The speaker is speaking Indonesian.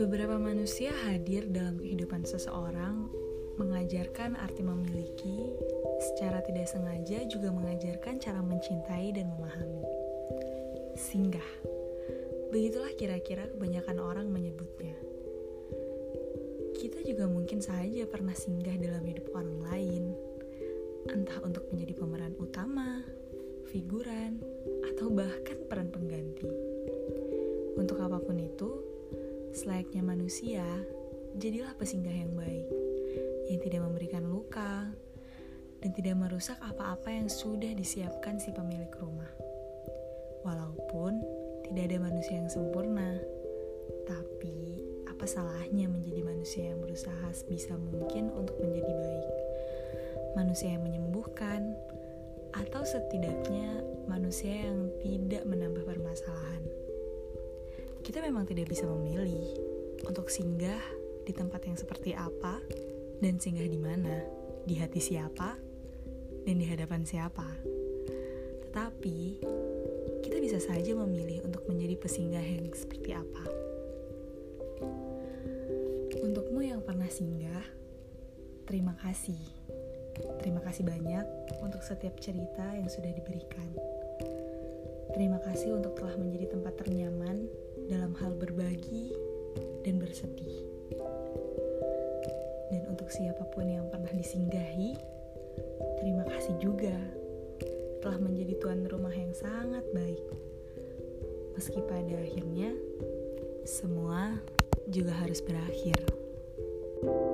Beberapa manusia hadir dalam kehidupan seseorang, mengajarkan arti memiliki, secara tidak sengaja juga mengajarkan cara mencintai dan memahami. Singgah, begitulah kira-kira kebanyakan orang menyebutnya. Kita juga mungkin saja pernah singgah dalam hidup orang lain, figuran, atau bahkan peran pengganti. Untuk apa pun itu, Selayaknya manusia, jadilah pesinggah yang baik, yang tidak memberikan luka, dan tidak merusak apa-apa yang sudah disiapkan si pemilik rumah. Walaupun tidak ada manusia yang sempurna, tapi apa salahnya menjadi manusia yang berusaha sebisa mungkin untuk menjadi baik? Manusia yang menyembuhkan, atau setidaknya manusia yang tidak menambah permasalahan kita memang tidak bisa memilih untuk singgah di tempat yang seperti apa dan singgah di mana, di hati siapa, dan di hadapan siapa. Tetapi, kita bisa saja memilih untuk menjadi pesinggah yang seperti apa. Untukmu yang pernah singgah, terima kasih. Terima kasih banyak untuk setiap cerita yang sudah diberikan. Terima kasih untuk telah menjadi tempat ternyaman dalam hal berbagi dan bersedih. Dan untuk siapa pun yang pernah disinggahi, terima kasih juga telah menjadi tuan rumah yang sangat baik. Meski pada akhirnya semua juga harus berakhir. thank you